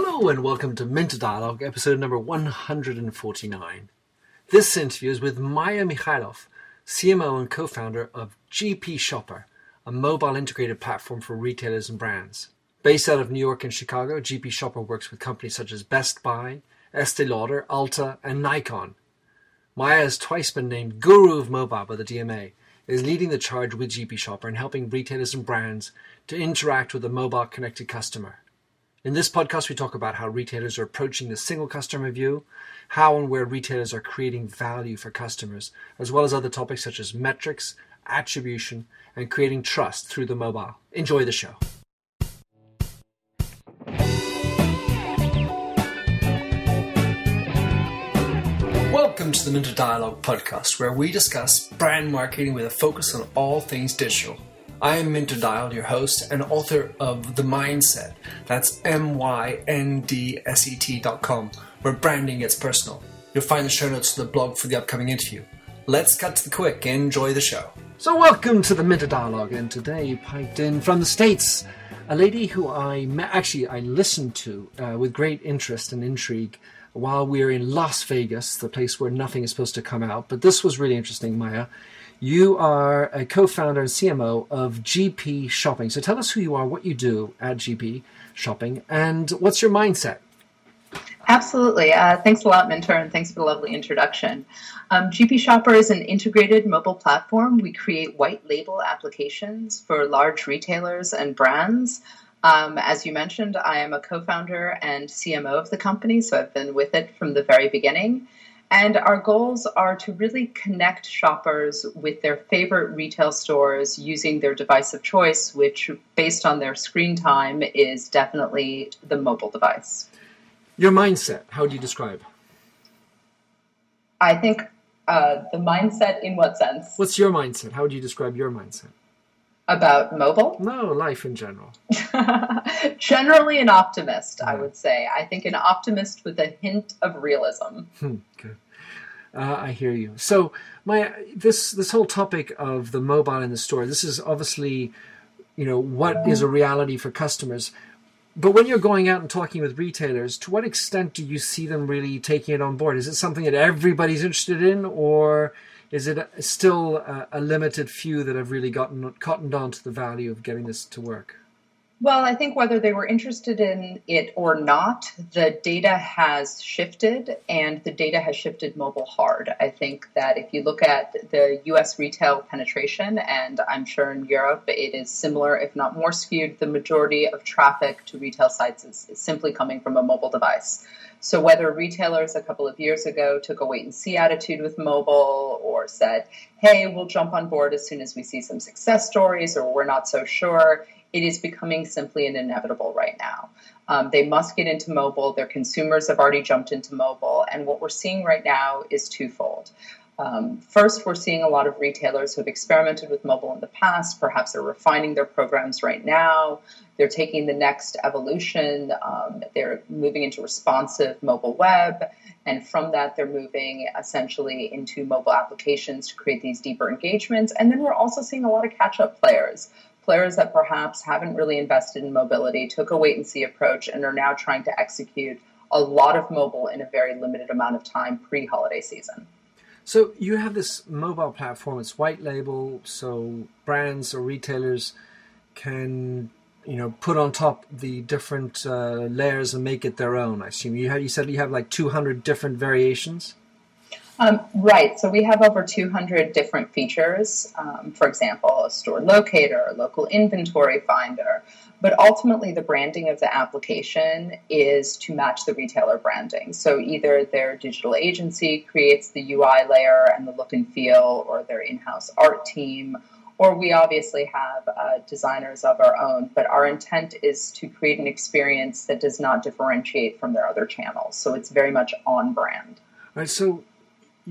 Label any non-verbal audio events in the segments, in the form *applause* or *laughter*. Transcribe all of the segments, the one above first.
Hello and welcome to Minter Dialogue, episode number 149. This interview is with Maya Mikhailov, CMO and co founder of GP Shopper, a mobile integrated platform for retailers and brands. Based out of New York and Chicago, GP Shopper works with companies such as Best Buy, Estee Lauder, Ulta, and Nikon. Maya has twice been named Guru of Mobile by the DMA, is leading the charge with GP Shopper and helping retailers and brands to interact with the mobile connected customer. In this podcast, we talk about how retailers are approaching the single customer view, how and where retailers are creating value for customers, as well as other topics such as metrics, attribution, and creating trust through the mobile. Enjoy the show. Welcome to the Minter Dialogue podcast, where we discuss brand marketing with a focus on all things digital. I am Minter Dial, your host and author of The Myndset. That's M Y N D S E T dot com, where branding gets personal. You'll find the show notes to the blog for the upcoming interview. Let's cut to the quick. Enjoy the show. So, welcome to the Minter Dialogue, and today you piped in from the States a lady who I met, actually I listened to uh, with great interest and intrigue while we were in Las Vegas, the place where nothing is supposed to come out. But this was really interesting, Maya. You are a co founder and CMO of GP Shopping. So tell us who you are, what you do at GP Shopping, and what's your mindset? Absolutely. Uh, thanks a lot, Minter, and thanks for the lovely introduction. Um, GP Shopper is an integrated mobile platform. We create white label applications for large retailers and brands um, as you mentioned, I am a co founder and CMO of the company, so I've been with it from the very beginning. And our goals are to really connect shoppers with their favorite retail stores using their device of choice, which, based on their screen time, is definitely the mobile device. Your mindset, how do you describe? I think uh, the mindset in what sense? What's your mindset? How would you describe your mindset? About mobile? No, life in general. *laughs* Generally, an optimist, I would say. I think an optimist with a hint of realism. Hmm, okay. Uh, I hear you. So, my this this whole topic of the mobile in the store. This is obviously, you know, what is a reality for customers. But when you're going out and talking with retailers, to what extent do you see them really taking it on board? Is it something that everybody's interested in, or is it still a, a limited few that have really gotten cottoned on to the value of getting this to work? Well, I think whether they were interested in it or not, the data has shifted and the data has shifted mobile hard. I think that if you look at the US retail penetration, and I'm sure in Europe it is similar, if not more skewed, the majority of traffic to retail sites is, is simply coming from a mobile device. So whether retailers a couple of years ago took a wait and see attitude with mobile or said, hey, we'll jump on board as soon as we see some success stories or we're not so sure, it is becoming simply an inevitable right now. Um, they must get into mobile. Their consumers have already jumped into mobile. And what we're seeing right now is twofold. Um, first, we're seeing a lot of retailers who have experimented with mobile in the past. Perhaps they're refining their programs right now. They're taking the next evolution. Um, they're moving into responsive mobile web. And from that, they're moving essentially into mobile applications to create these deeper engagements. And then we're also seeing a lot of catch up players players that perhaps haven't really invested in mobility, took a wait and see approach, and are now trying to execute a lot of mobile in a very limited amount of time pre holiday season. So you have this mobile platform, it's white label, so brands or retailers can you know put on top the different uh, layers and make it their own. I assume you have, you said you have like 200 different variations. Um, right. So we have over 200 different features. Um, for example, a store locator, a local inventory finder. But ultimately, the branding of the application is to match the retailer branding. So either their digital agency creates the UI layer and the look and feel, or their in house art team, or we obviously have uh, designers of our own. But our intent is to create an experience that does not differentiate from their other channels. So it's very much on brand. Right. So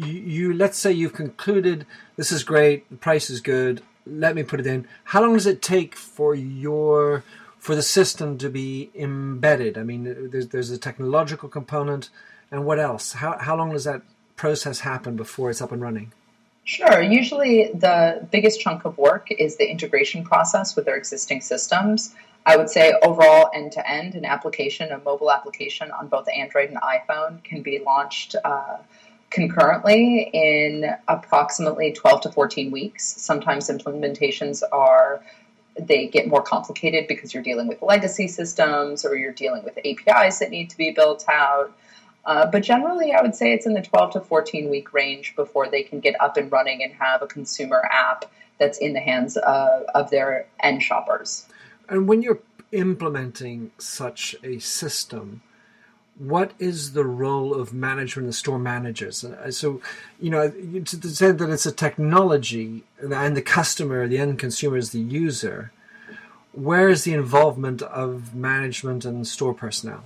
you, let's say you've concluded this is great, the price is good. Let me put it in. How long does it take for your for the system to be embedded? I mean, there's there's a technological component, and what else? How how long does that process happen before it's up and running? Sure. Usually, the biggest chunk of work is the integration process with their existing systems. I would say overall end to end, an application, a mobile application on both Android and iPhone can be launched uh, concurrently in approximately 12 to 14 weeks. Sometimes implementations are they get more complicated because you're dealing with legacy systems or you're dealing with APIs that need to be built out. Uh, but generally, I would say it's in the 12 to 14 week range before they can get up and running and have a consumer app that's in the hands of, of their end shoppers. And when you're implementing such a system, what is the role of management and store managers? Uh, so, you know, to say that it's a technology and the customer, the end consumer is the user, where is the involvement of management and store personnel?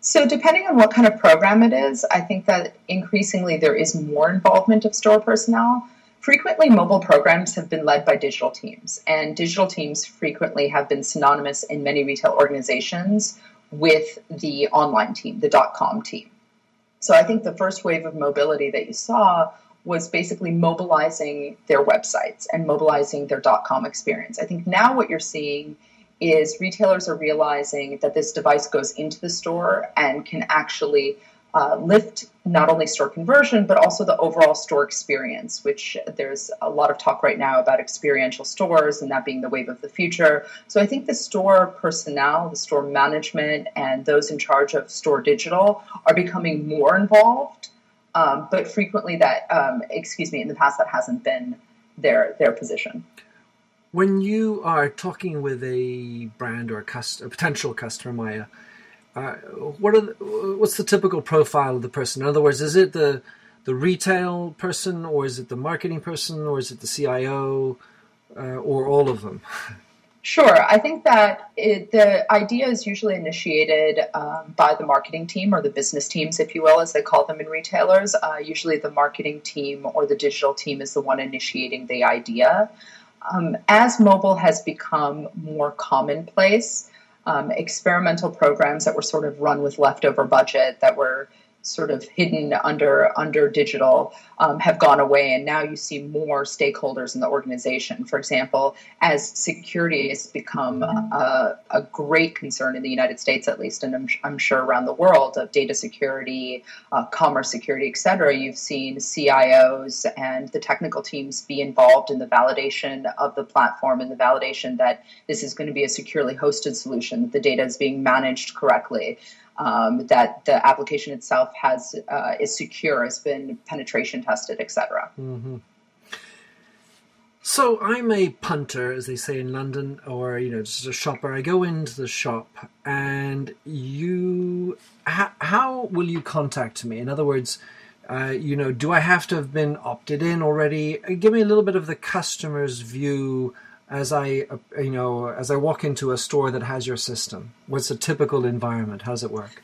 So, depending on what kind of program it is, I think that increasingly there is more involvement of store personnel. Frequently, mobile programs have been led by digital teams, and digital teams frequently have been synonymous in many retail organizations with the online team, the dot com team. So, I think the first wave of mobility that you saw was basically mobilizing their websites and mobilizing their dot com experience. I think now what you're seeing is retailers are realizing that this device goes into the store and can actually uh, lift not only store conversion but also the overall store experience which there's a lot of talk right now about experiential stores and that being the wave of the future. So i think the store personnel the store management and those in charge of store digital are becoming more involved um, but frequently that um, excuse me in the past that hasn't been their their position. When you are talking with a brand or a, cust- a potential customer, Maya, uh, what are the, what's the typical profile of the person? In other words, is it the the retail person, or is it the marketing person, or is it the CIO, uh, or all of them? *laughs* Sure. I think that it, the idea is usually initiated um, by the marketing team or the business teams, if you will, as they call them in retailers. Uh, usually the marketing team or the digital team is the one initiating the idea. Um, as mobile has become more commonplace, um, experimental programs that were sort of run with leftover budget that were sort of hidden under under digital um, have gone away, and now you see more stakeholders in the organization. For example, as security has become a, a great concern in the United States, at least, and I'm, I'm sure around the world, of data security, uh, commerce security, et cetera, you've seen CIOs and the technical teams be involved in the validation of the platform and the validation that this is going to be a securely hosted solution, that the data is being managed correctly um, that the application itself has uh, is secure, has been penetration tested, etc. Mm-hmm. So I'm a punter, as they say in London, or you know, just a shopper. I go into the shop, and you, how, how will you contact me? In other words, uh, you know, do I have to have been opted in already? Give me a little bit of the customer's view as I, uh, you know, as I walk into a store that has your system? What's a typical environment? How does it work?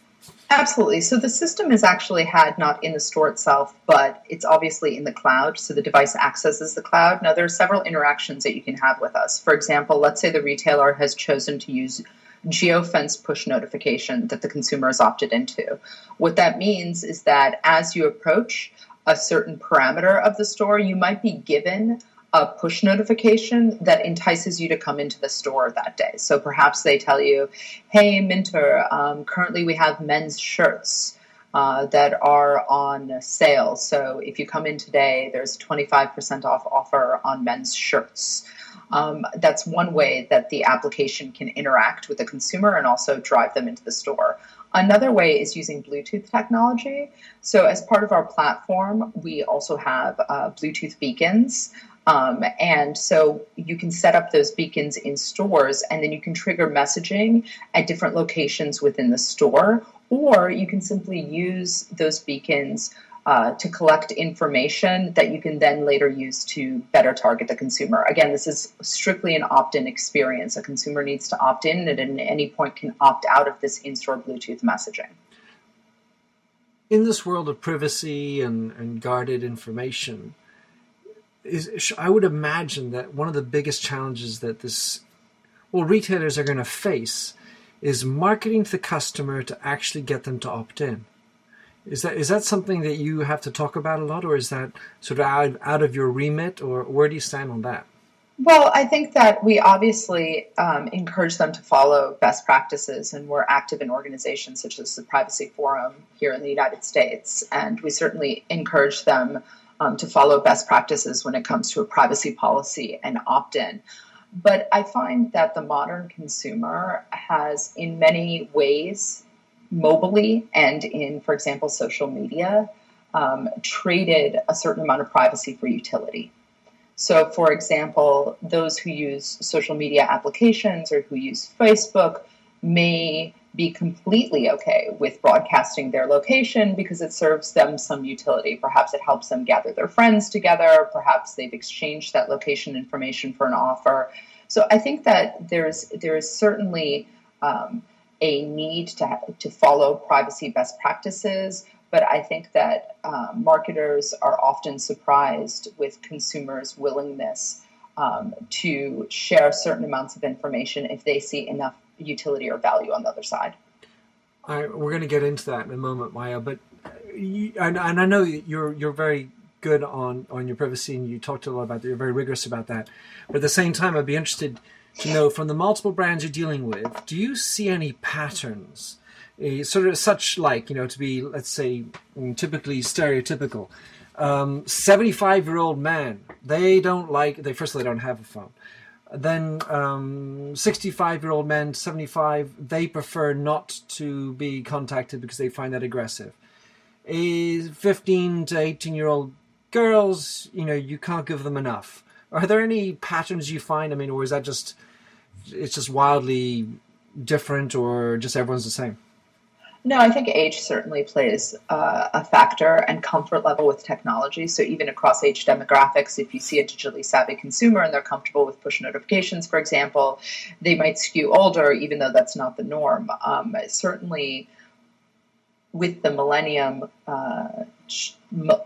Absolutely. So the system is actually had not in the store itself, but it's obviously in the cloud. So the device accesses the cloud. Now there are several interactions that you can have with us. For example, let's say the retailer has chosen to use geofence push notification that the consumer has opted into. What that means is that as you approach a certain parameter of the store, you might be given a push notification that entices you to come into the store that day. So perhaps they tell you, hey, Minter, um, currently we have men's shirts. Uh, that are on sale. So if you come in today, there's 25% off offer on men's shirts. Um, that's one way that the application can interact with the consumer and also drive them into the store. Another way is using Bluetooth technology. So, as part of our platform, we also have uh, Bluetooth beacons um, and so you can set up those beacons in stores and then you can trigger messaging at different locations within the store, or you can simply use those beacons uh, to collect information that you can then later use to better target the consumer. Again, this is strictly an opt in experience. A consumer needs to opt in and at any point can opt out of this in store Bluetooth messaging. In this world of privacy and, and guarded information, is I would imagine that one of the biggest challenges that this well retailers are going to face is marketing to the customer to actually get them to opt in. Is that is that something that you have to talk about a lot, or is that sort of out, out of your remit, or where do you stand on that? Well, I think that we obviously um, encourage them to follow best practices, and we're active in organizations such as the Privacy Forum here in the United States, and we certainly encourage them um, to follow best practices when it comes to a privacy policy and opt in. But I find that the modern consumer has, in many ways, mobily and in, for example, social media, um, traded a certain amount of privacy for utility. So, for example, those who use social media applications or who use Facebook may be completely okay with broadcasting their location because it serves them some utility. Perhaps it helps them gather their friends together. Perhaps they've exchanged that location information for an offer. So I think that there's there is certainly um, a need to to follow privacy best practices, but I think that um, marketers are often surprised with consumers' willingness um, to share certain amounts of information if they see enough utility or value on the other side. we're going to get into that in a moment, Maya. But you, and, and I know you're you're very good on on your privacy, and you talked a lot about that. You're very rigorous about that. But at the same time, I'd be interested to know from the multiple brands you're dealing with, do you see any patterns? Sort of such like you know to be let's say mm, typically stereotypical. Um, 75 year old man they don't like they first of all they don't have a phone. Then um, 65 year old men 75 they prefer not to be contacted because they find that aggressive. A 15 to 18 year old girls you know you can't give them enough are there any patterns you find i mean or is that just it's just wildly different or just everyone's the same no, I think age certainly plays uh, a factor and comfort level with technology. So, even across age demographics, if you see a digitally savvy consumer and they're comfortable with push notifications, for example, they might skew older, even though that's not the norm. Um, certainly, with the millennium uh,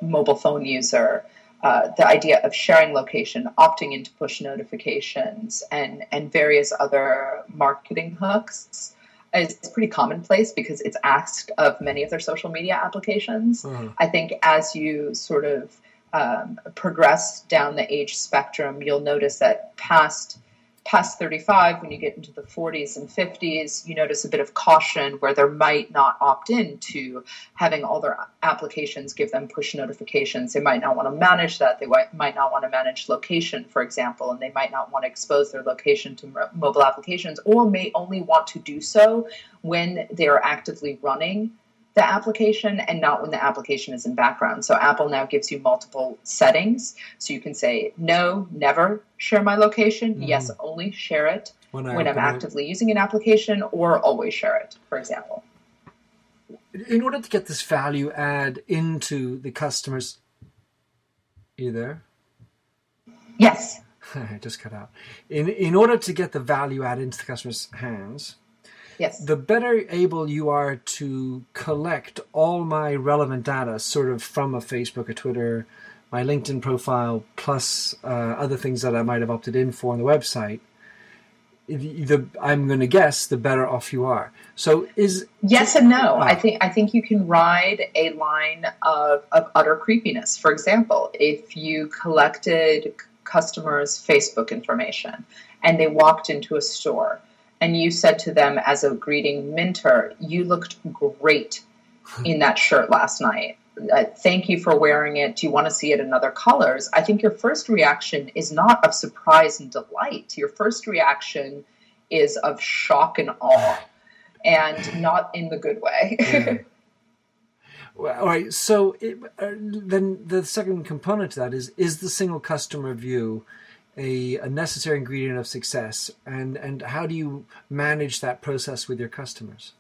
mobile phone user, uh, the idea of sharing location, opting into push notifications, and, and various other marketing hooks is pretty commonplace because it's asked of many of their social media applications. Mm-hmm. I think as you sort of um, progress down the age spectrum, you'll notice that past past 35, when you get into the 40s and 50s, you notice a bit of caution where they might not opt in to having all their applications give them push notifications. They might not want to manage that. They might not want to manage location, for example, and they might not want to expose their location to mobile applications or may only want to do so when they are actively running the application and not when the application is in background. So Apple now gives you multiple settings. So you can say, no, never share my location. Mm-hmm. Yes, only share it when, when I'm actively it. using an application or always share it, for example. In order to get this value add into the customers, you there? Yes. *laughs* I just cut out. In in order to get the value add into the customer's hands, Yes. The better able you are to collect all my relevant data, sort of from a Facebook, a Twitter, my LinkedIn profile, plus uh, other things that I might have opted in for on the website. The, I'm going to guess the better off you are. So is yes and no. I think I think you can ride a line of, of utter creepiness. For example, if you collected customers' Facebook information and they walked into a store and you said to them as a greeting, Minter, you looked great *laughs* in that shirt last night. Uh, thank you for wearing it. Do you want to see it in other colors? I think your first reaction is not of surprise and delight. Your first reaction is of shock and awe, and *laughs* not in the good way. yeah. well, all right. So it, uh, then the second component to that is is the single customer view a, a necessary ingredient of success, and and how do you manage that process with your customers?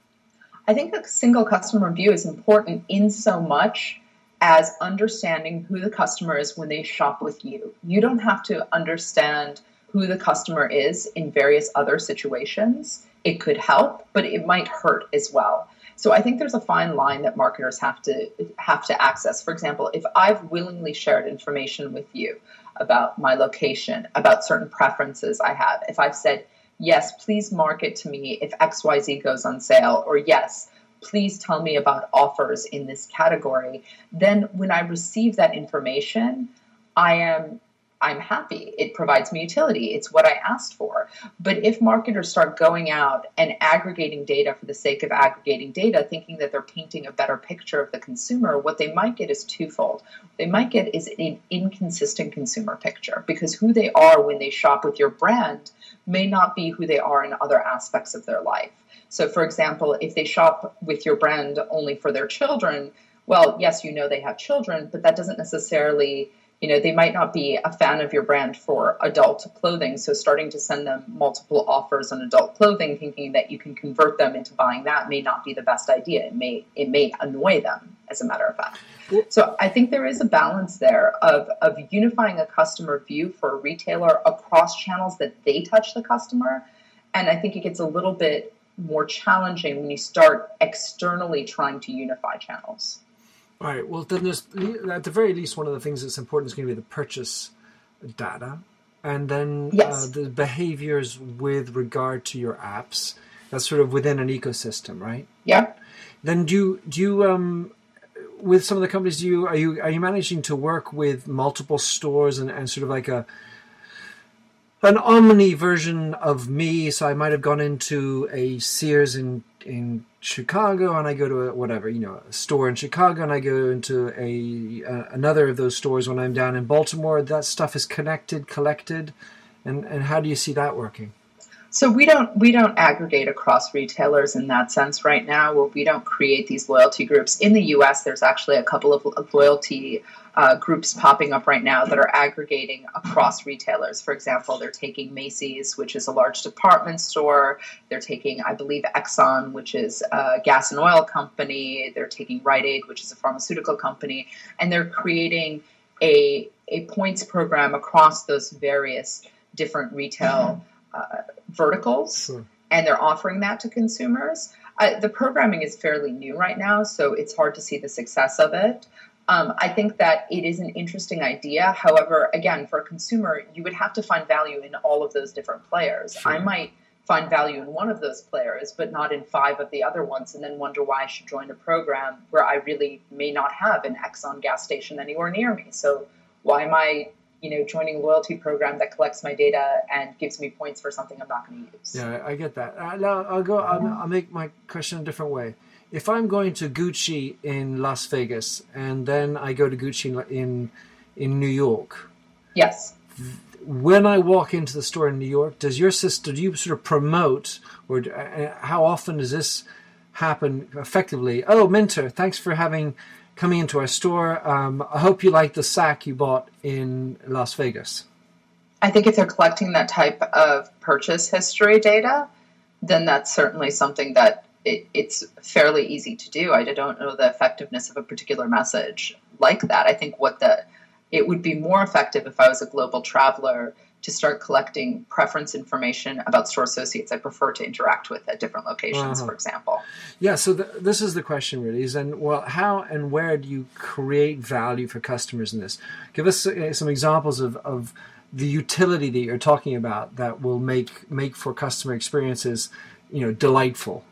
I think a single customer view is important in so much as understanding who the customer is when they shop with you. You don't have to understand who the customer is in various other situations. It could help, but it might hurt as well. So I think there's a fine line that marketers have to have to access. For example, if I've willingly shared information with you about my location, about certain preferences I have, if I've said, yes, please market to me if XYZ goes on sale, or yes, please tell me about offers in this category, then when I receive that information, I am I'm happy. It provides me utility. It's what I asked for. But if marketers start going out and aggregating data for the sake of aggregating data, thinking that they're painting a better picture of the consumer, what they might get is twofold. They might get is an inconsistent consumer picture because who they are when they shop with your brand may not be who they are in other aspects of their life. So, for example, if they shop with your brand only for their children, well, yes, you know they have children, but that doesn't necessarily you know, they might not be a fan of your brand for adult clothing. So starting to send them multiple offers on adult clothing, thinking that you can convert them into buying that may not be the best idea. It may it may annoy them, as a matter of fact. So I think there is a balance there of, of unifying a customer view for a retailer across channels that they touch the customer. And I think it gets a little bit more challenging when you start externally trying to unify channels. All right. Well, then there's at the very least one of the things that's important is going to be the purchase data, and then uh, yes. uh, the behaviors with regard to your apps. That's sort of within an ecosystem, right? Yeah. Then do you, do you um, with some of the companies do you are you are you managing to work with multiple stores and, and sort of like a an omni version of me? So I might have gone into a Sears in in Chicago and I go to a, whatever you know a store in Chicago and I go into a, a, another of those stores when I'm down in Baltimore. That stuff is connected, collected, and and how do you see that working? So we don't we don't aggregate across retailers in that sense right now, where we don't create these loyalty groups. In the U.S., there's actually a couple of loyalty uh, groups popping up right now that are aggregating across retailers. For example, they're taking Macy's, which is a large department store. They're taking, I believe, Exxon, which is a gas and oil company. They're taking Rite Aid, which is a pharmaceutical company, and they're creating a a points program across those various different retail uh, verticals, sure. and they're offering that to consumers. Uh, the programming is fairly new right now, so it's hard to see the success of it. Um, I think that it is an interesting idea. However, again, for a consumer, you would have to find value in all of those different players. Sure. I might find value in one of those players, but not in five of the other ones, and then wonder why I should join a program where I really may not have an Exxon gas station anywhere near me. So why am I, you know, joining a loyalty program that collects my data and gives me points for something I'm not going to use? Yeah, I get that. Uh, now I'll go. I'll, I'll make my question a different way if I'm going to Gucci in Las Vegas and then I go to Gucci in in New York, yes. When I walk into the store in New York, does your sister do you sort of promote, or uh, how often does this happen effectively? Oh, Minter, thanks for having coming into our store. Um, I hope you like the sack you bought in Las Vegas. I think if they're collecting that type of purchase history data, then that's certainly something that it, it's fairly easy to do. I don't know the effectiveness of a particular message like that. I think what the it would be more effective if I was a global traveler to start collecting preference information about store associates I prefer to interact with at different locations, uh-huh. for example. Yeah, so the, this is the question really is and well, how and where do you create value for customers in this? Give us uh, some examples of, of the utility that you're talking about that will make make for customer experiences, you know, delightful.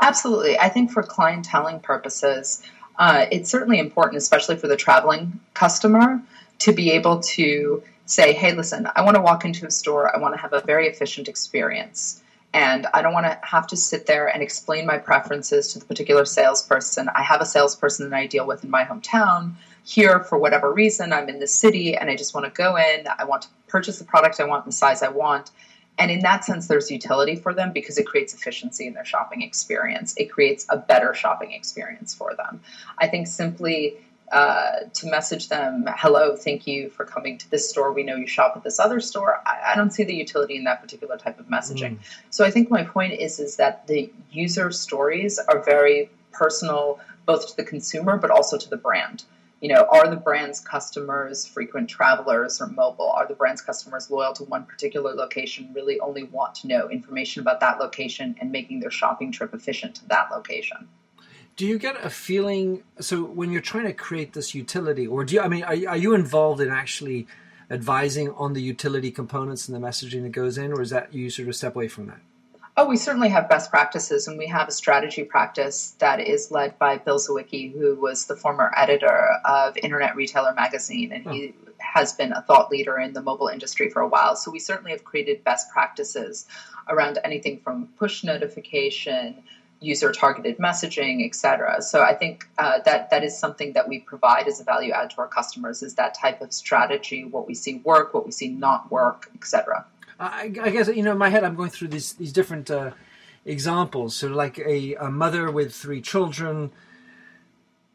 Absolutely. I think for clienteling purposes, uh, it's certainly important, especially for the traveling customer, to be able to say, hey, listen, I want to walk into a store, I want to have a very efficient experience. And I don't want to have to sit there and explain my preferences to the particular salesperson. I have a salesperson that I deal with in my hometown. Here, for whatever reason, I'm in the city and I just want to go in. I want to purchase the product I want the size I want. And in that sense, there's utility for them because it creates efficiency in their shopping experience. It creates a better shopping experience for them. I think simply uh, to message them, hello, thank you for coming to this store. We know you shop at this other store. I, I don't see the utility in that particular type of messaging. Mm. So I think my point is is that the user stories are very personal, both to the consumer but also to the brand you know, are the brand's customers frequent travelers or mobile? Are the brand's customers loyal to one particular location, really only want to know information about that location and making their shopping trip efficient to that location? Do you get a feeling? So, when you're trying to create this utility, or do you, I mean, are, are you involved in actually advising on the utility components and the messaging that goes in, or is that you sort of step away from that? Oh, we certainly have best practices, and we have a strategy practice that is led by Bill Siwicki, who was the former editor of Internet Retailer magazine, and oh. he hmm. has been a thought leader in the mobile industry for a while. So we certainly have created best practices around anything from push notification, user targeted messaging, et cetera. So I think uh, that that is something that we provide as a value add to our customers is that type of strategy, what we see work, what we see not work, et cetera. I, I guess you know in my head I'm going through these these different uh, examples. So like a, a mother with three children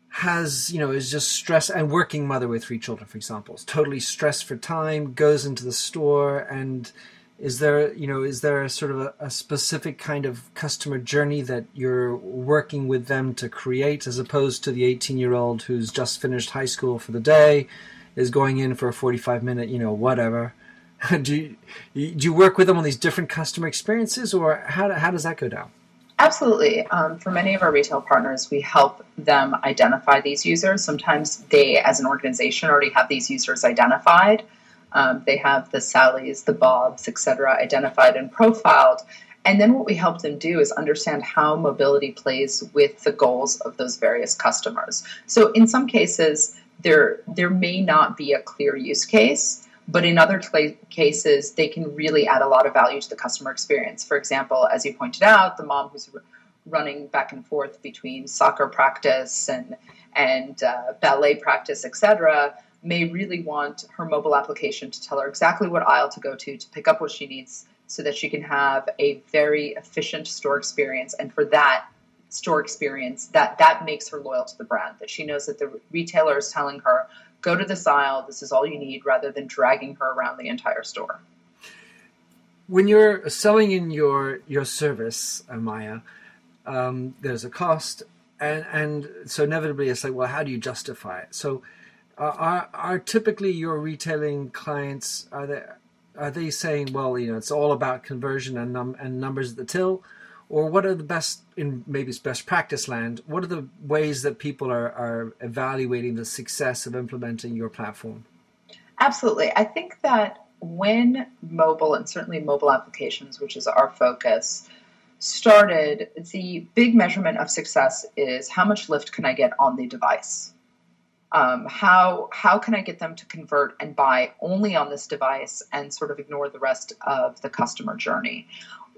has you know is just stressed and working mother with three children for example is totally stressed for time goes into the store and is there you know is there a sort of a, a, specific kind of customer journey that you're working with them to create as opposed to the 18 year old who's just finished high school for the day is going in for a 45 minute you know whatever *laughs* do you, do you work with them on these different customer experiences or how, how does that go down Absolutely. Um, for many of our retail partners, we help them identify these users. Sometimes they, as an organization, already have these users identified. Um, they have the Sallys, the Bobs, etc., identified and profiled. And then what we help them do is understand how mobility plays with the goals of those various customers. So in some cases, there there may not be a clear use case, but in other cases, they can really add a lot of value to the customer experience. For example, as you pointed out, the mom who's running back and forth between soccer practice and and uh, ballet practice, etc may really want her mobile application to tell her exactly what aisle to go to to pick up what she needs so that she can have a very efficient store experience. And for that store experience that that makes her loyal to the brand that she knows that the retailer is telling her go to this aisle this is all you need rather than dragging her around the entire store. When you're selling in your your service Maya um, there's a cost and and so inevitably it's like well how do you justify it? So are are typically your retailing clients are they are they saying well you know it's all about conversion and num- and numbers at the till? Or what are the best in maybe it's best practice land what are the ways that people are, are evaluating the success of implementing your platform? Absolutely. I think that when mobile and certainly mobile applications which is our focus started the big measurement of success is how much lift can i get on the device um, how how can I get them to convert and buy only on this device and sort of ignore the rest of the customer journey?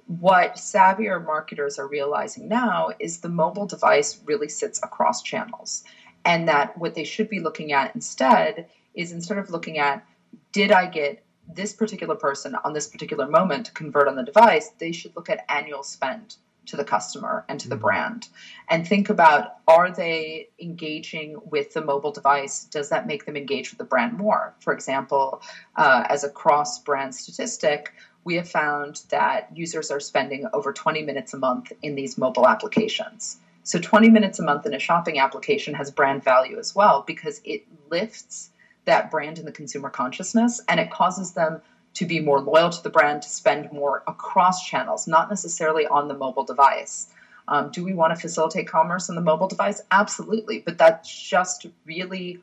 What savvier marketers are realizing now is the mobile device really sits across channels, and that what they should be looking at instead is instead of looking at did I get this particular person on this particular moment to convert on the device, they should look at annual spend to the customer and to the mm-hmm. brand. And think about are they engaging with the mobile device? Does that make them engage with the brand more? For example uh, as a cross brand statistic we have found that users are spending over 20 minutes a month in these mobile applications. So 20 minutes a month in a shopping application has brand value as well because it lifts that brand in the consumer consciousness and it causes them to be more loyal to the brand, to spend more across channels, not necessarily on the mobile device. Um, do we want to facilitate commerce on the mobile device? Absolutely, but that's just really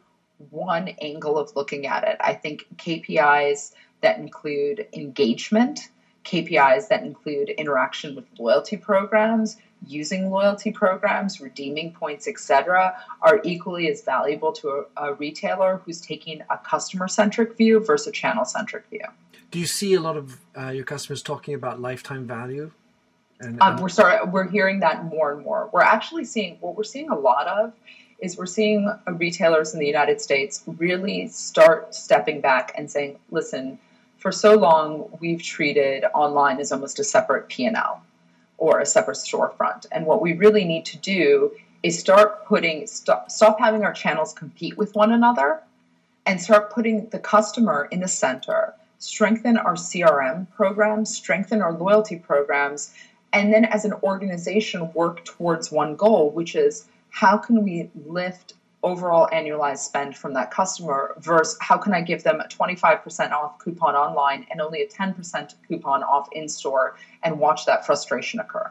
one angle of looking at it. I think KPIs that include engagement, KPIs that include interaction with loyalty programs, using loyalty programs, redeeming points, etc., are equally as valuable to a, a retailer who's taking a customer centric view versus a channel centric view. Do you see a lot of uh, your customers talking about lifetime value? And, um, we're sorry, we're hearing that more and more. We're actually seeing what we're seeing a lot of is we're seeing retailers in the United States really start stepping back and saying, "Listen, for so long we've treated online as almost a separate P&L or a separate storefront, and what we really need to do is start putting stop, stop having our channels compete with one another and start putting the customer in the center." strengthen our CRM programs, strengthen our loyalty programs, and then as an organization work towards one goal, which is how can we lift overall annualized spend from that customer versus how can I give them a 25% off coupon online and only a 10% coupon off in store and watch that frustration occur.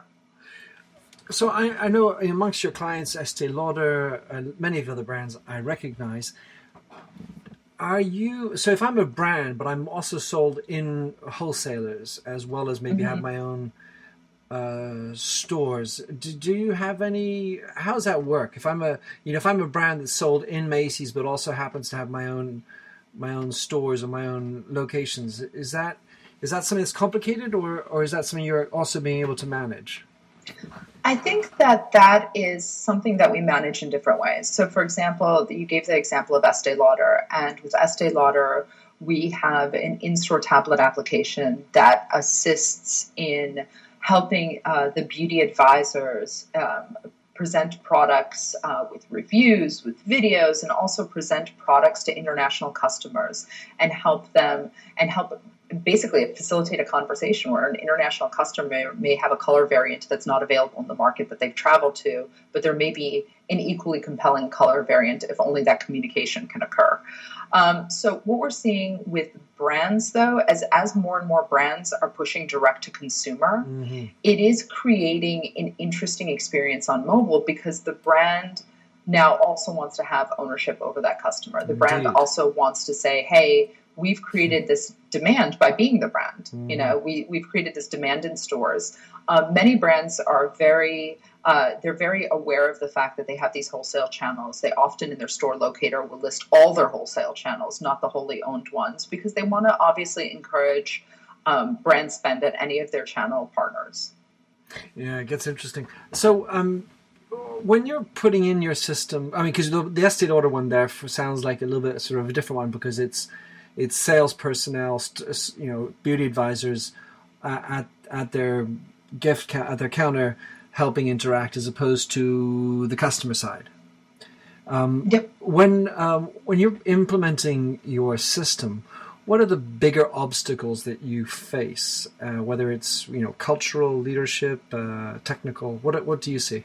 So I, I know amongst your clients, Estee Lauder and many of the other brands I recognize, are you so if i'm a brand but i'm also sold in wholesalers as well as maybe mm-hmm. have my own uh, stores. Do, do you have any? How does that work? If I'm a you know if I'm a brand that's sold in Macy's but also happens to have my own my own stores or my own locations, is that is that something that's complicated or or is that something you're also being able to manage? I think that that is something that we manage in different ways. So, for example, you gave the example of Estee Lauder, and with Estee Lauder, we have an in-store tablet application that assists in helping uh, the beauty advisors um, present products uh, with reviews, with videos, and also present products to international customers and help them and help basically facilitate a conversation where an international customer may, may, have a color variant that's not available in the market that they've traveled to, but there may be an equally compelling color variant if only that communication can occur. Um, so what we're seeing with brands, though, as as more and more brands are pushing direct to consumer, mm-hmm. it is creating an interesting experience on mobile because the brand now also wants to have ownership over that customer. The Indeed. brand also wants to say, "Hey, we've created this demand by being the brand. Mm. You know, we, we've created this demand in stores. Uh, many brands are very, uh, they're very aware of the fact that they have these wholesale channels. They often in their store locator will list all their wholesale channels, not the wholly owned ones, because they want to obviously encourage um, brand spend at any of their channel partners. Yeah, it gets interesting. So, um, when you're putting in your system, I mean, because the, the Estee Lauder one there sounds like a little bit sort of a different one because it's it's sales personnel, you know, beauty advisors uh, at at their gift ca- at their counter helping interact as opposed to the customer side. Um, yep. When um, when you're implementing your system, what are the bigger obstacles that you face? Uh, whether it's you know cultural, leadership, uh, technical. What what do you see?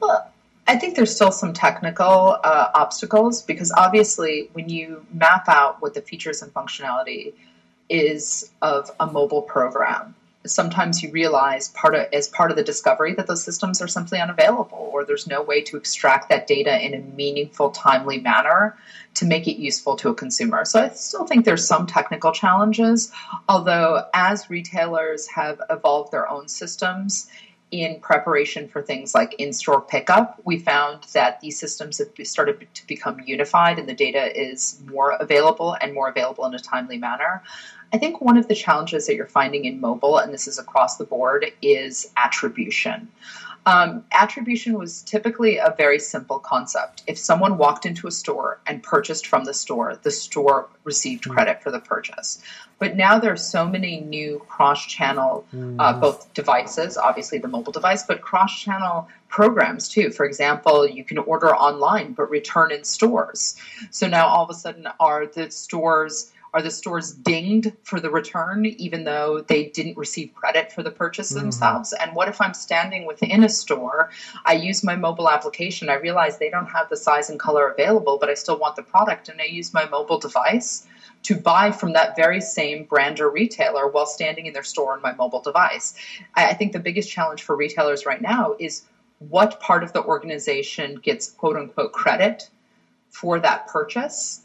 Well, I think there's still some technical uh, obstacles because obviously, when you map out what the features and functionality is of a mobile program, sometimes you realize part of as part of the discovery that those systems are simply unavailable or there's no way to extract that data in a meaningful timely manner to make it useful to a consumer. So i still think there's some technical challenges although as retailers have evolved their own systems in preparation for things like in-store pickup, we found that these systems have started to become unified and the data is more available and more available in a timely manner. I think one of the challenges that you're finding in mobile, and this is across the board, is attribution. Um, attribution was typically a very simple concept. If someone walked into a store and purchased from the store, the store received hmm. credit for the purchase. But now there are so many new cross-channel, uh, hmm. both devices, obviously the mobile device, but cross-channel programs too. For example, you can order online but return in stores. So now all of a sudden, are the stores are the stores dinged for the return even though they didn't receive credit for the purchase mm-hmm. themselves? And what if I'm standing within a store, I use my mobile application, I realize they don't have the size and color available, but I still want the product, and I use my mobile device to buy from that very same brand or retailer while standing in their store on my mobile device. I think the biggest challenge for retailers right now is what part of the organization gets quote unquote credit for that purchase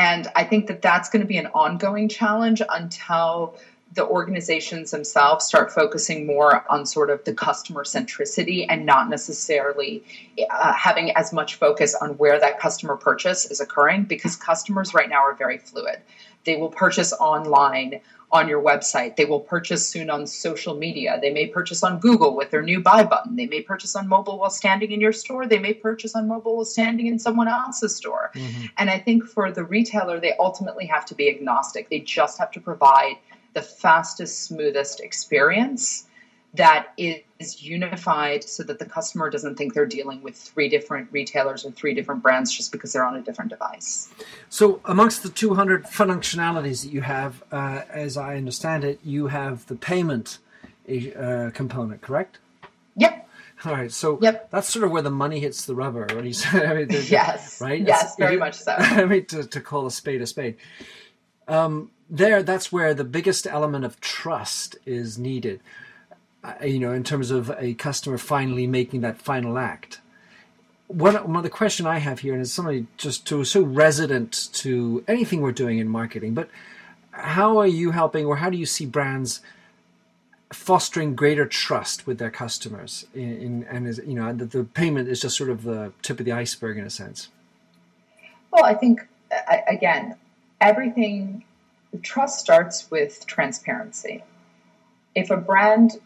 and I think that that's going to be an ongoing challenge until the organizations themselves start focusing more on sort of the customer centricity and not necessarily uh, having as much focus on where that customer purchase is occurring because customers right now are very fluid. They will purchase online on your website. They will purchase soon on social media. They may purchase on Google with their new buy button. They may purchase on mobile while standing in your store. They may purchase on mobile while standing in someone else's store. Mm-hmm. And I think for the retailer, they ultimately have to be agnostic. They just have to provide the fastest, smoothest experience that is unified so that the customer doesn't think they're dealing with three different retailers or three different brands just because they're on a different device. So, amongst the 200 functionalities that you have, uh, as I understand it, you have the payment uh, component, correct? Yep. All right, so yep. that's sort of where the money hits the rubber. When you *laughs* say, I mean, yes, right? Yes, very much so. *laughs* I mean, to, to call a spade a spade. Um, there, that's where the biggest element of trust is needed Uh, you know, in terms of a customer finally making that final act. One, one the question I have here, and it's something just to so resident to anything we're doing in marketing, but how are you helping, or how do you see brands fostering greater trust with their customers in, in and is you know the, the, payment is just sort of the tip of the iceberg in a sense well i think uh, again everything trust starts with transparency if a brand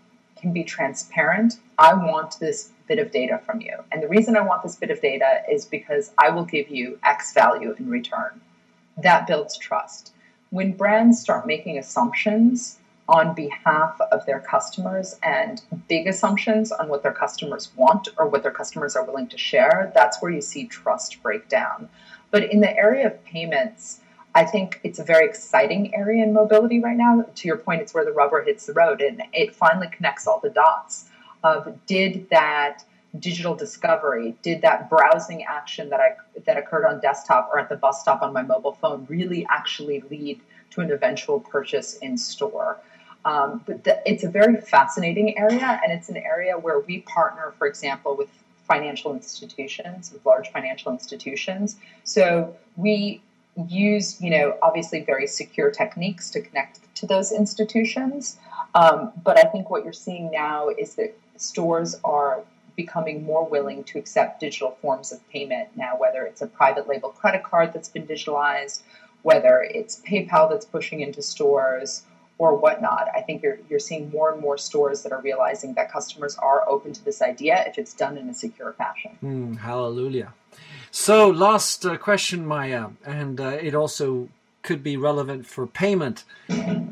can be transparent i want this bit of data from you. And the reason i want this bit of data is because i will give you x value in return. That builds trust. When brands start making assumptions on behalf of their customers and big assumptions on what their customers want or what their customers are willing to share, that's where you see trust break down. But in the area of payments, I think it's a very exciting area in mobility right now. To your point, it's where the rubber hits the road and it finally connects all the dots of did that digital discovery, did that browsing action that I that occurred on desktop or at the bus stop on my mobile phone really actually lead to an eventual purchase in store? Um, but the, it's a very fascinating area, and it's an area where we partner, for example, with financial institutions, with large financial institutions. So we use, you know, obviously very secure techniques to connect to those institutions. Um, but I think what you're seeing now is that stores are becoming more willing to accept digital forms of payment now, whether it's a private label credit card that's been digitalized, whether it's PayPal that's pushing into stores or whatnot. I think you're you're seeing more and more stores that are realizing that customers are open to this idea if it's done in a secure fashion. Mm, hallelujah. So, last uh, question, Maya, and uh, it also could be relevant for payment.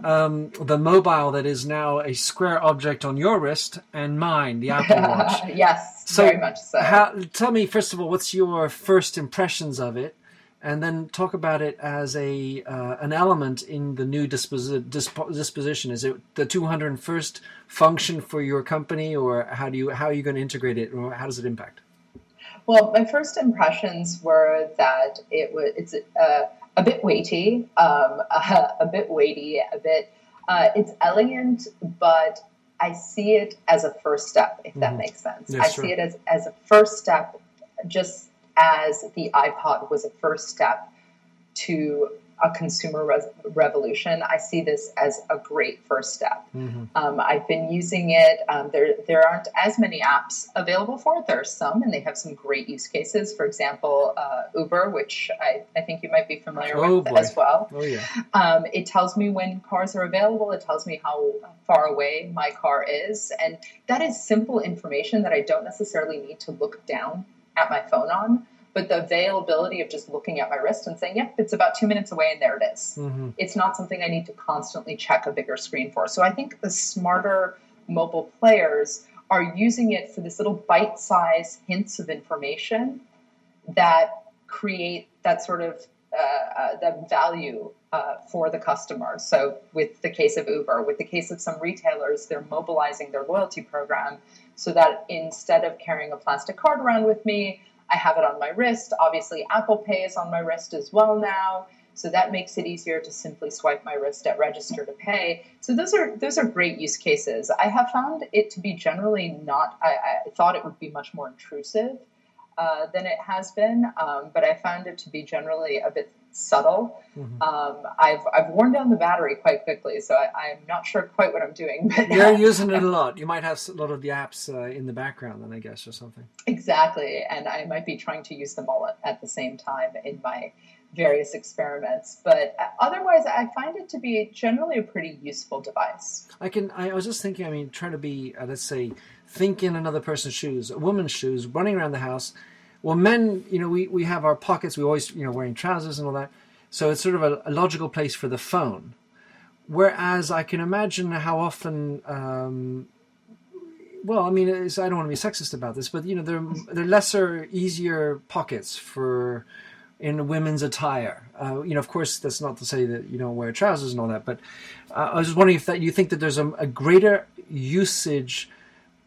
Um, the mobile that is now a square object on your wrist and mine, the Apple *laughs* Watch. yes, so very much so. How, tell me, first of all, what's your first impressions of it? And then talk about it as a uh, an element in the new disposi- disp- disposition. Is it the 201st function for your company, or how do you how are you going to integrate it, or how does it impact? Well, my first impressions were that it was it's uh, a bit weighty, um, a, *laughs* a, bit weighty, a bit. Uh, it's elegant, but I see it as a first step, if mm-hmm. that makes sense. I see it as as a first step, just as the iPod was a first step to a consumer re- revolution. I see this as a great first step. Mm-hmm. Um, I've been using it. Um, there, there aren't as many apps available for it. There are some, and they have some great use cases. For example, uh, Uber, which I, I, think you might be familiar oh, with boy. as well. Oh, yeah. Um, it tells me when cars are available. It tells me how far away my car is, and that is simple information that I don't necessarily need to look down at my phone on, but the availability of just looking at my wrist and saying, yep, it's about two minutes away and there it is. Mm-hmm. It's not something I need to constantly check a bigger screen for. So I think the smarter mobile players are using it for this little bite sized hints of information that create that sort of uh, uh, that value uh, for the customer. So, with the case of Uber, with the case of some retailers, they're mobilizing their loyalty program so that instead of carrying a plastic card around with me, I have it on my wrist. Obviously, Apple Pay is on my wrist as well now. So that makes it easier to simply swipe my wrist at register to pay. So those are those are great use cases. I have found it to be generally not. I, I thought it would be much more intrusive uh, than it has been, um, but I found it to be generally a bit subtle. Mm-hmm. Um, I've I've worn down the battery quite quickly, so I, am not sure quite what I'm doing. But you're *laughs* using it a lot. You might have a lot of the apps uh, in the background, then I guess, or something. Exactly, and I might be trying to use them all at, at the same time in my various experiments. But uh, otherwise, I find it to be generally a pretty useful device. I can. I was just thinking. I mean, trying to be, uh, let's say, think in another person's shoes, a woman's shoes, running around the house well, men, you know, we, we have our pockets. We always, you know, wearing trousers and all that. So it's sort of a, a logical place for the phone. Whereas I can imagine how often, um, well, I mean, I don't want to be sexist about this, but you know, they're they're lesser, easier pockets for in women's attire. Uh, you know, of course, that's not to say that you don't wear trousers and all that, but uh, I was just wondering if that you think that there's a, a greater usage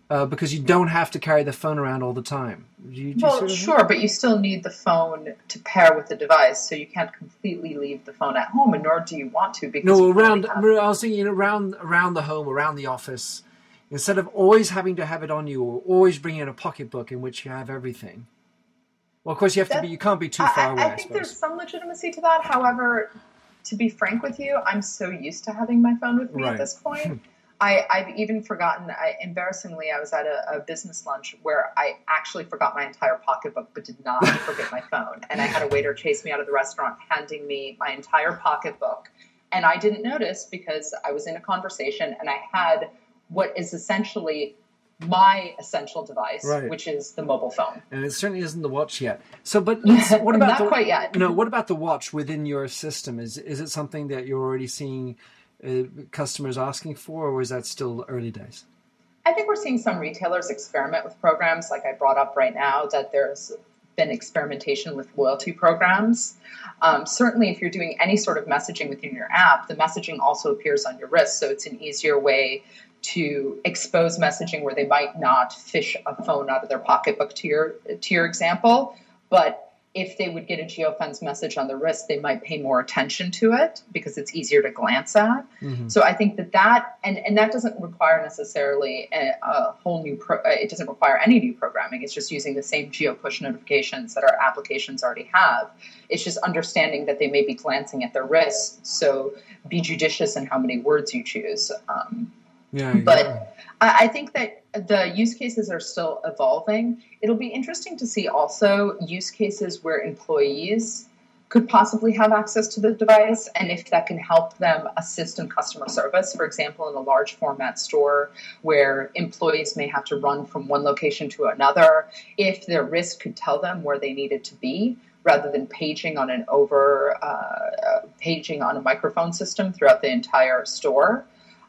uh, because you don't have to carry the phone around all the time. You, well, sort of sure, but you still need the phone to pair with the device, so you can't completely leave the phone at home, and nor do you want to. Because no, around. I was thinking around around the home, around the office, instead of always having to have it on you, or always bringing in a pocketbook in which you have everything. Well, of course, you have that, to be. You can't be too far I, away. I think I there's some legitimacy to that. However, to be frank with you, I'm so used to having my phone with me right. at this point. *laughs* I, I've even forgotten. I, embarrassingly, I was at a, a, business lunch where I actually forgot my entire pocketbook, but did not *laughs* forget my phone. And I had a waiter chase me out of the restaurant, handing me my entire pocketbook. And I didn't notice because I was in a conversation and I had what is essentially my essential device, right. which is the mobile phone. And it certainly isn't the watch yet. So, but what *laughs* about not the, quite yet? No, what about the watch within your system? Is is it something that you're already seeing uh, customers asking for, or is that still early days? I think we're seeing some retailers experiment with programs, like I brought up right now, that there's been experimentation with loyalty programs. Um, certainly, if you're doing any sort of messaging within your app, the messaging also appears on your wrist, so it's an easier way to expose messaging where they might not fish a phone out of their pocketbook to your to your example, but if they would get a geofence message on the wrist, they might pay more attention to it because it's easier to glance at. Mm-hmm. So I think that that and and that doesn't require necessarily a, a whole new. Pro, uh, it doesn't require any new programming. It's just using the same geo push notifications that our applications already have. It's just understanding that they may be glancing at their wrist. So be judicious in how many words you choose. Um, yeah, but yeah. I think that the use cases are still evolving. It'll be interesting to see also use cases where employees could possibly have access to the device and if that can help them assist in customer service. For example, in a large format store where employees may have to run from one location to another, if their wrist could tell them where they needed to be rather than paging on an over uh, paging on a microphone system throughout the entire store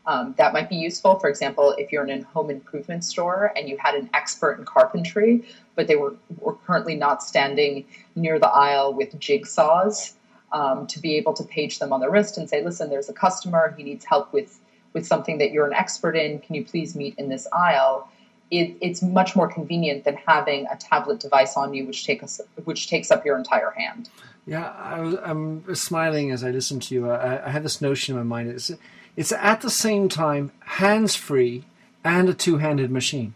um, that might be useful. For example, if you're in a home improvement store and you had an expert in carpentry, but they were, were currently not standing near the aisle with jigsaws, um, to be able to page them on the wrist and say, listen, there's a customer, he needs help with, with something that you're an expert in, can you please meet in this aisle? It, it's much more convenient than having a tablet device on you, which, take us, which takes up your entire hand. Yeah, I am smiling as I listen to you. I, I have this notion in my mind. It's, it's at the same time hands free and a two handed machine.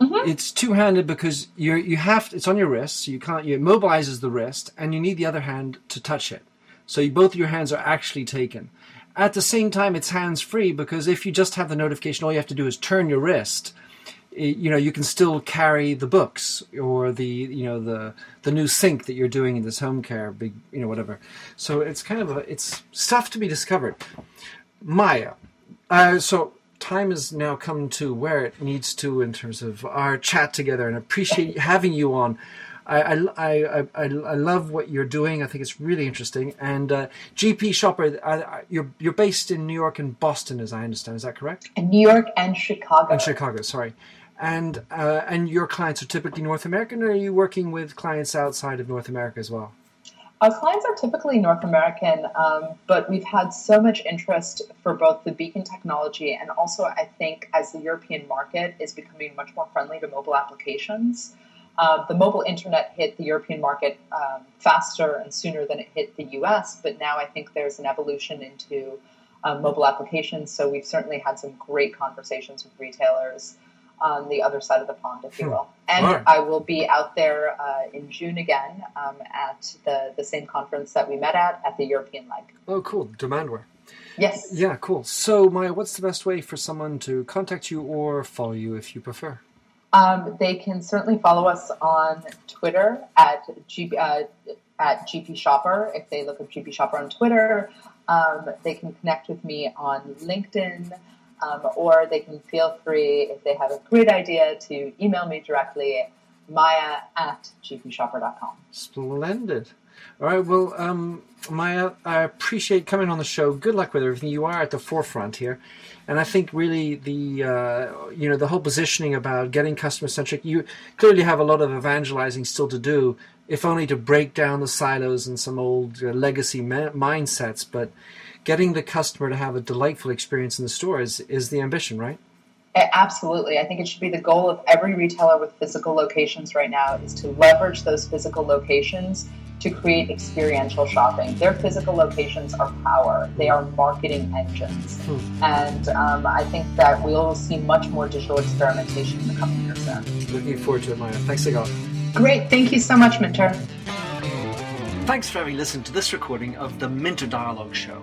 Mm-hmm. It's two handed because you you have it's on your wrist, so you can't you, it mobilizes the wrist, and you need the other hand to touch it. So you, both your hands are actually taken. At the same time, it's hands free because if you just have the notification, all you have to do is turn your wrist. You know, you can still carry the books or the you know the the new sink that you're doing in this home care, big you know whatever. So it's kind of a, it's stuff to be discovered. Maya. Uh, so time has now come to where it needs to in terms of our chat together, and appreciate *laughs* having you on. I, I, I, I, love what you're doing. I think it's really interesting. And uh, GP Shopper, uh, you're you're based in New York and Boston, as I understand. Is that correct? In New York and Chicago. And Chicago, sorry. And uh, and your clients are typically North American, or are you working with clients outside of North America as well? Our clients are typically North American, um, but we've had so much interest for both the beacon technology and also, I think, as the European market is becoming much more friendly to mobile applications. Uh, the mobile internet hit the European market um, faster and sooner than it hit the US, but now I think there's an evolution into um, mobile applications. So we've certainly had some great conversations with retailers on the other side of the pond, if you hmm. will. And right. I will be out there uh, in June again um, at the, the same conference that we met at, at the European Leg. Oh, cool. Demandware. Yes. Yeah, cool. So, Maya, what's the best way for someone to contact you or follow you if you prefer? Um, they can certainly follow us on Twitter at, G, uh, at GP Shopper. If they look up GP Shopper on Twitter, um, they can connect with me on LinkedIn. Um, or they can feel free, if they have a great idea, to email me directly, maya at gpshopper.com. Splendid. All right. Well, um, Maya, I appreciate coming on the show. Good luck with everything. You are at the forefront here, and I think really the uh, you know the whole positioning about getting customer centric. You clearly have a lot of evangelizing still to do, if only to break down the silos and some old uh, legacy ma- mindsets. But getting the customer to have a delightful experience in the store is, is the ambition, right? Absolutely. I think it should be the goal of every retailer with physical locations right now is to leverage those physical locations to create experiential shopping. Their physical locations are power. They are marketing engines. Hmm. And um, I think that we'll see much more digital experimentation in the coming years there. Looking forward to it, Maya. Thanks again. Great. Thank you so much, Minter. Thanks for having listened to this recording of the Minter Dialogue Show.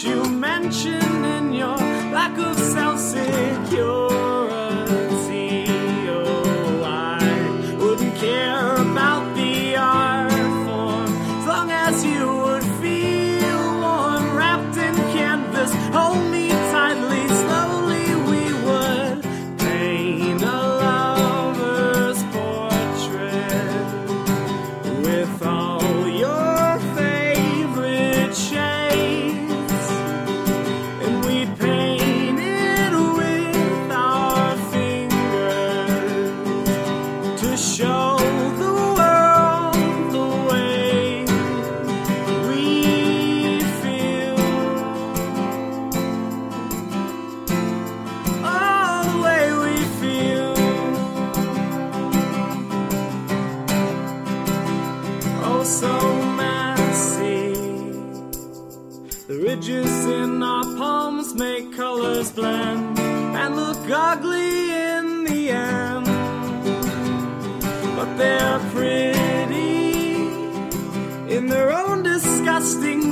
you mention in your lack of self security. Disgusting